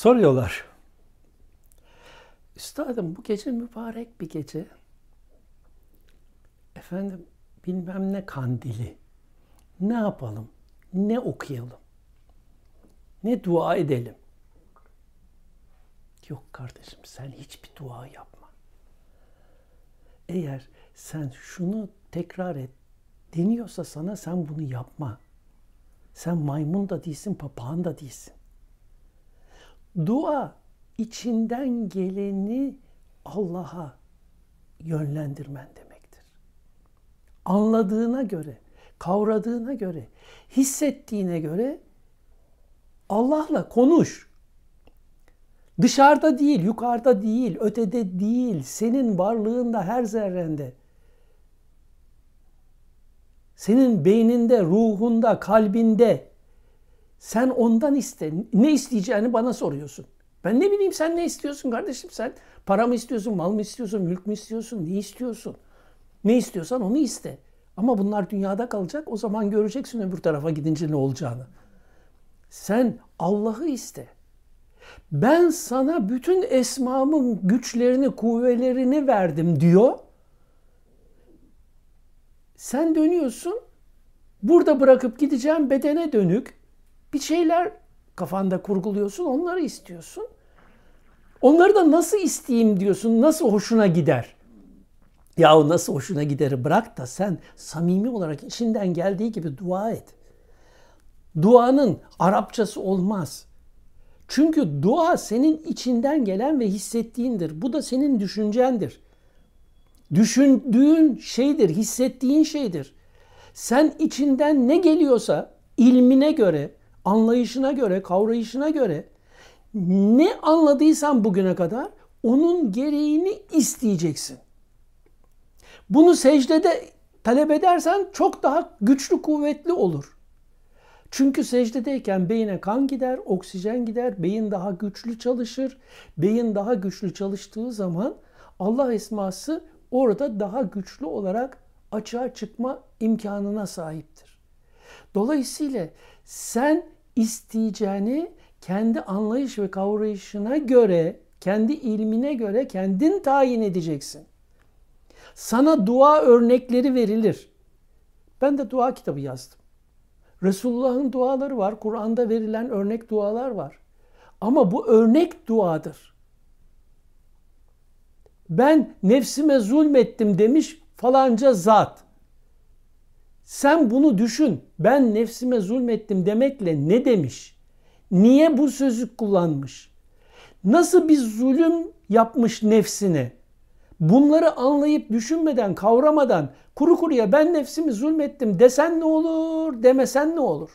Soruyorlar. Üstadım bu gece mübarek bir gece. Efendim bilmem ne kandili. Ne yapalım? Ne okuyalım? Ne dua edelim? Yok kardeşim sen hiçbir dua yapma. Eğer sen şunu tekrar et deniyorsa sana sen bunu yapma. Sen maymun da değilsin, papağan da değilsin. Dua içinden geleni Allah'a yönlendirmen demektir. Anladığına göre, kavradığına göre, hissettiğine göre Allah'la konuş. Dışarıda değil, yukarıda değil, ötede değil, senin varlığında her zerrende. Senin beyninde, ruhunda, kalbinde. Sen ondan iste. Ne isteyeceğini bana soruyorsun. Ben ne bileyim sen ne istiyorsun kardeşim sen? Para mı istiyorsun, mal mı istiyorsun, mülk mü istiyorsun, ne istiyorsun? Ne istiyorsan onu iste. Ama bunlar dünyada kalacak. O zaman göreceksin öbür tarafa gidince ne olacağını. Sen Allah'ı iste. Ben sana bütün esmamın güçlerini, kuvvelerini verdim diyor. Sen dönüyorsun. Burada bırakıp gideceğim bedene dönük bir şeyler kafanda kurguluyorsun. Onları istiyorsun. Onları da nasıl isteyeyim diyorsun. Nasıl hoşuna gider? Yahu nasıl hoşuna gideri bırak da sen samimi olarak içinden geldiği gibi dua et. Duanın Arapçası olmaz. Çünkü dua senin içinden gelen ve hissettiğindir. Bu da senin düşüncendir. Düşündüğün şeydir, hissettiğin şeydir. Sen içinden ne geliyorsa ilmine göre, anlayışına göre, kavrayışına göre ne anladıysan bugüne kadar onun gereğini isteyeceksin. Bunu secdede talep edersen çok daha güçlü, kuvvetli olur. Çünkü secdedeyken beyine kan gider, oksijen gider, beyin daha güçlü çalışır. Beyin daha güçlü çalıştığı zaman Allah esması orada daha güçlü olarak açığa çıkma imkanına sahiptir. Dolayısıyla sen isteyeceğini kendi anlayış ve kavrayışına göre, kendi ilmine göre kendin tayin edeceksin. Sana dua örnekleri verilir. Ben de dua kitabı yazdım. Resulullah'ın duaları var. Kur'an'da verilen örnek dualar var. Ama bu örnek duadır. Ben nefsime zulmettim demiş falanca zat. Sen bunu düşün. Ben nefsime zulmettim demekle ne demiş? Niye bu sözü kullanmış? Nasıl bir zulüm yapmış nefsine? Bunları anlayıp düşünmeden, kavramadan kuru kuruya ben nefsimi zulmettim desen ne olur, demesen ne olur?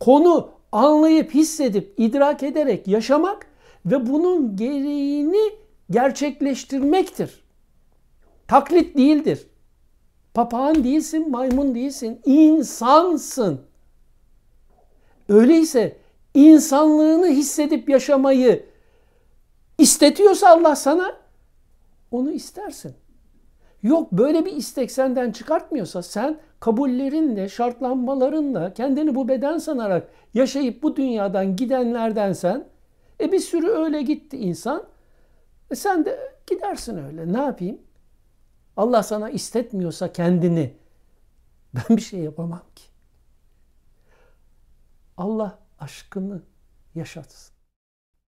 Konu anlayıp, hissedip, idrak ederek yaşamak ve bunun gereğini gerçekleştirmektir. Taklit değildir. Papağan değilsin, maymun değilsin, insansın. Öyleyse insanlığını hissedip yaşamayı istetiyorsa Allah sana onu istersin. Yok böyle bir istek senden çıkartmıyorsa sen kabullerinle, şartlanmalarınla kendini bu beden sanarak yaşayıp bu dünyadan gidenlerdensen e bir sürü öyle gitti insan. E sen de gidersin öyle. Ne yapayım? Allah sana istetmiyorsa kendini ben bir şey yapamam ki. Allah aşkını yaşatsın.